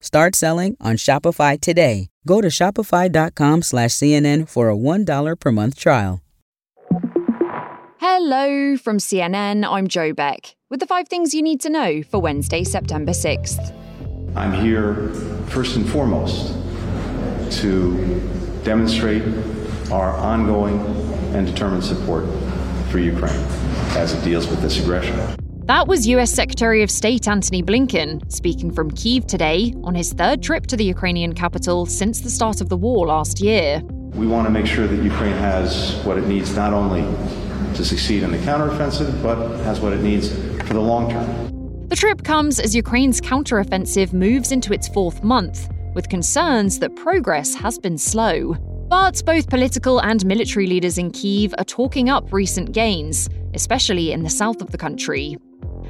Start selling on Shopify today. Go to shopify.com slash CNN for a $1 per month trial. Hello from CNN. I'm Joe Beck with the five things you need to know for Wednesday, September 6th. I'm here first and foremost to demonstrate our ongoing and determined support for Ukraine as it deals with this aggression. That was US Secretary of State Antony Blinken speaking from Kiev today on his third trip to the Ukrainian capital since the start of the war last year. We want to make sure that Ukraine has what it needs not only to succeed in the counteroffensive, but has what it needs for the long term. The trip comes as Ukraine's counteroffensive moves into its fourth month, with concerns that progress has been slow. But both political and military leaders in Kiev are talking up recent gains, especially in the south of the country.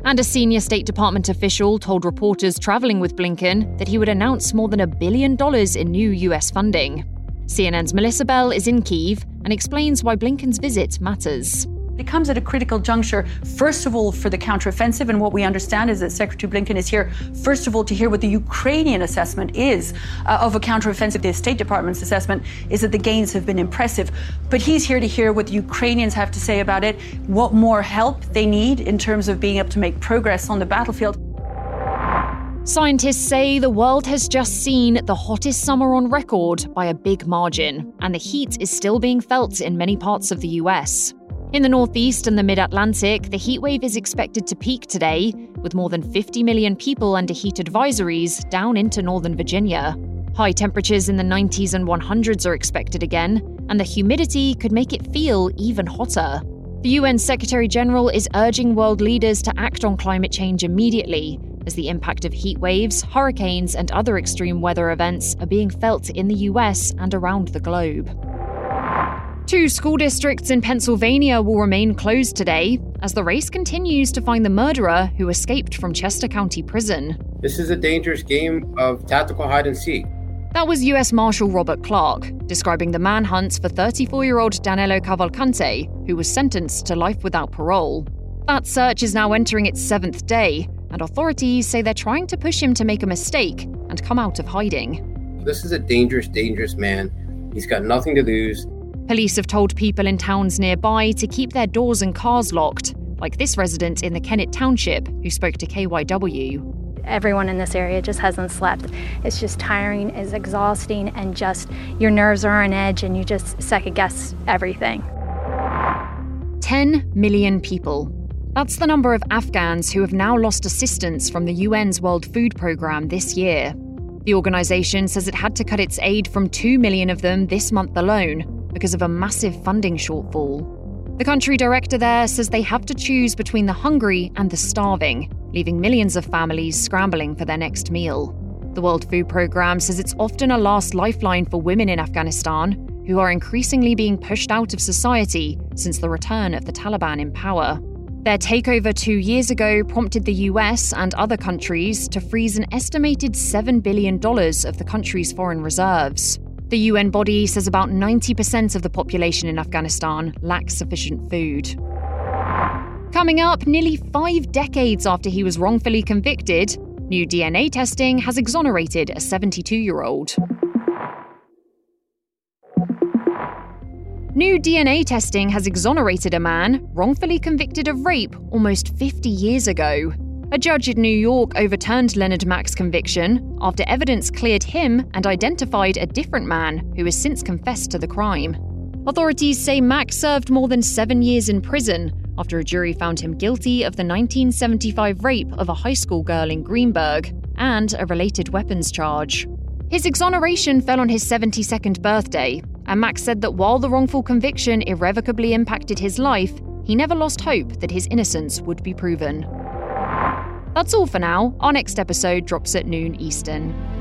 And a senior State Department official told reporters traveling with Blinken that he would announce more than a billion dollars in new US funding. CNN's Melissa Bell is in Kiev and explains why Blinken's visit matters. It comes at a critical juncture, first of all, for the counteroffensive. And what we understand is that Secretary Blinken is here, first of all, to hear what the Ukrainian assessment is uh, of a counteroffensive. The State Department's assessment is that the gains have been impressive. But he's here to hear what the Ukrainians have to say about it, what more help they need in terms of being able to make progress on the battlefield. Scientists say the world has just seen the hottest summer on record by a big margin, and the heat is still being felt in many parts of the US. In the Northeast and the Mid Atlantic, the heatwave is expected to peak today, with more than 50 million people under heat advisories down into Northern Virginia. High temperatures in the 90s and 100s are expected again, and the humidity could make it feel even hotter. The UN Secretary General is urging world leaders to act on climate change immediately, as the impact of heat waves, hurricanes, and other extreme weather events are being felt in the US and around the globe. Two school districts in Pennsylvania will remain closed today as the race continues to find the murderer who escaped from Chester County Prison. This is a dangerous game of tactical hide and seek. That was US Marshal Robert Clark describing the manhunt for 34 year old Danilo Cavalcante, who was sentenced to life without parole. That search is now entering its seventh day, and authorities say they're trying to push him to make a mistake and come out of hiding. This is a dangerous, dangerous man. He's got nothing to lose. Police have told people in towns nearby to keep their doors and cars locked, like this resident in the Kennett Township who spoke to KYW. Everyone in this area just hasn't slept. It's just tiring, it's exhausting, and just your nerves are on edge and you just second guess everything. 10 million people. That's the number of Afghans who have now lost assistance from the UN's World Food Programme this year. The organisation says it had to cut its aid from 2 million of them this month alone, because of a massive funding shortfall. The country director there says they have to choose between the hungry and the starving, leaving millions of families scrambling for their next meal. The World Food Programme says it's often a last lifeline for women in Afghanistan who are increasingly being pushed out of society since the return of the Taliban in power. Their takeover two years ago prompted the US and other countries to freeze an estimated $7 billion of the country's foreign reserves. The UN body says about 90% of the population in Afghanistan lacks sufficient food. Coming up, nearly five decades after he was wrongfully convicted, new DNA testing has exonerated a 72 year old. New DNA testing has exonerated a man wrongfully convicted of rape almost 50 years ago. A judge in New York overturned Leonard Mack's conviction after evidence cleared him and identified a different man who has since confessed to the crime. Authorities say Mack served more than seven years in prison after a jury found him guilty of the 1975 rape of a high school girl in Greenburgh and a related weapons charge. His exoneration fell on his 72nd birthday, and Mack said that while the wrongful conviction irrevocably impacted his life, he never lost hope that his innocence would be proven. That's all for now. Our next episode drops at noon Eastern.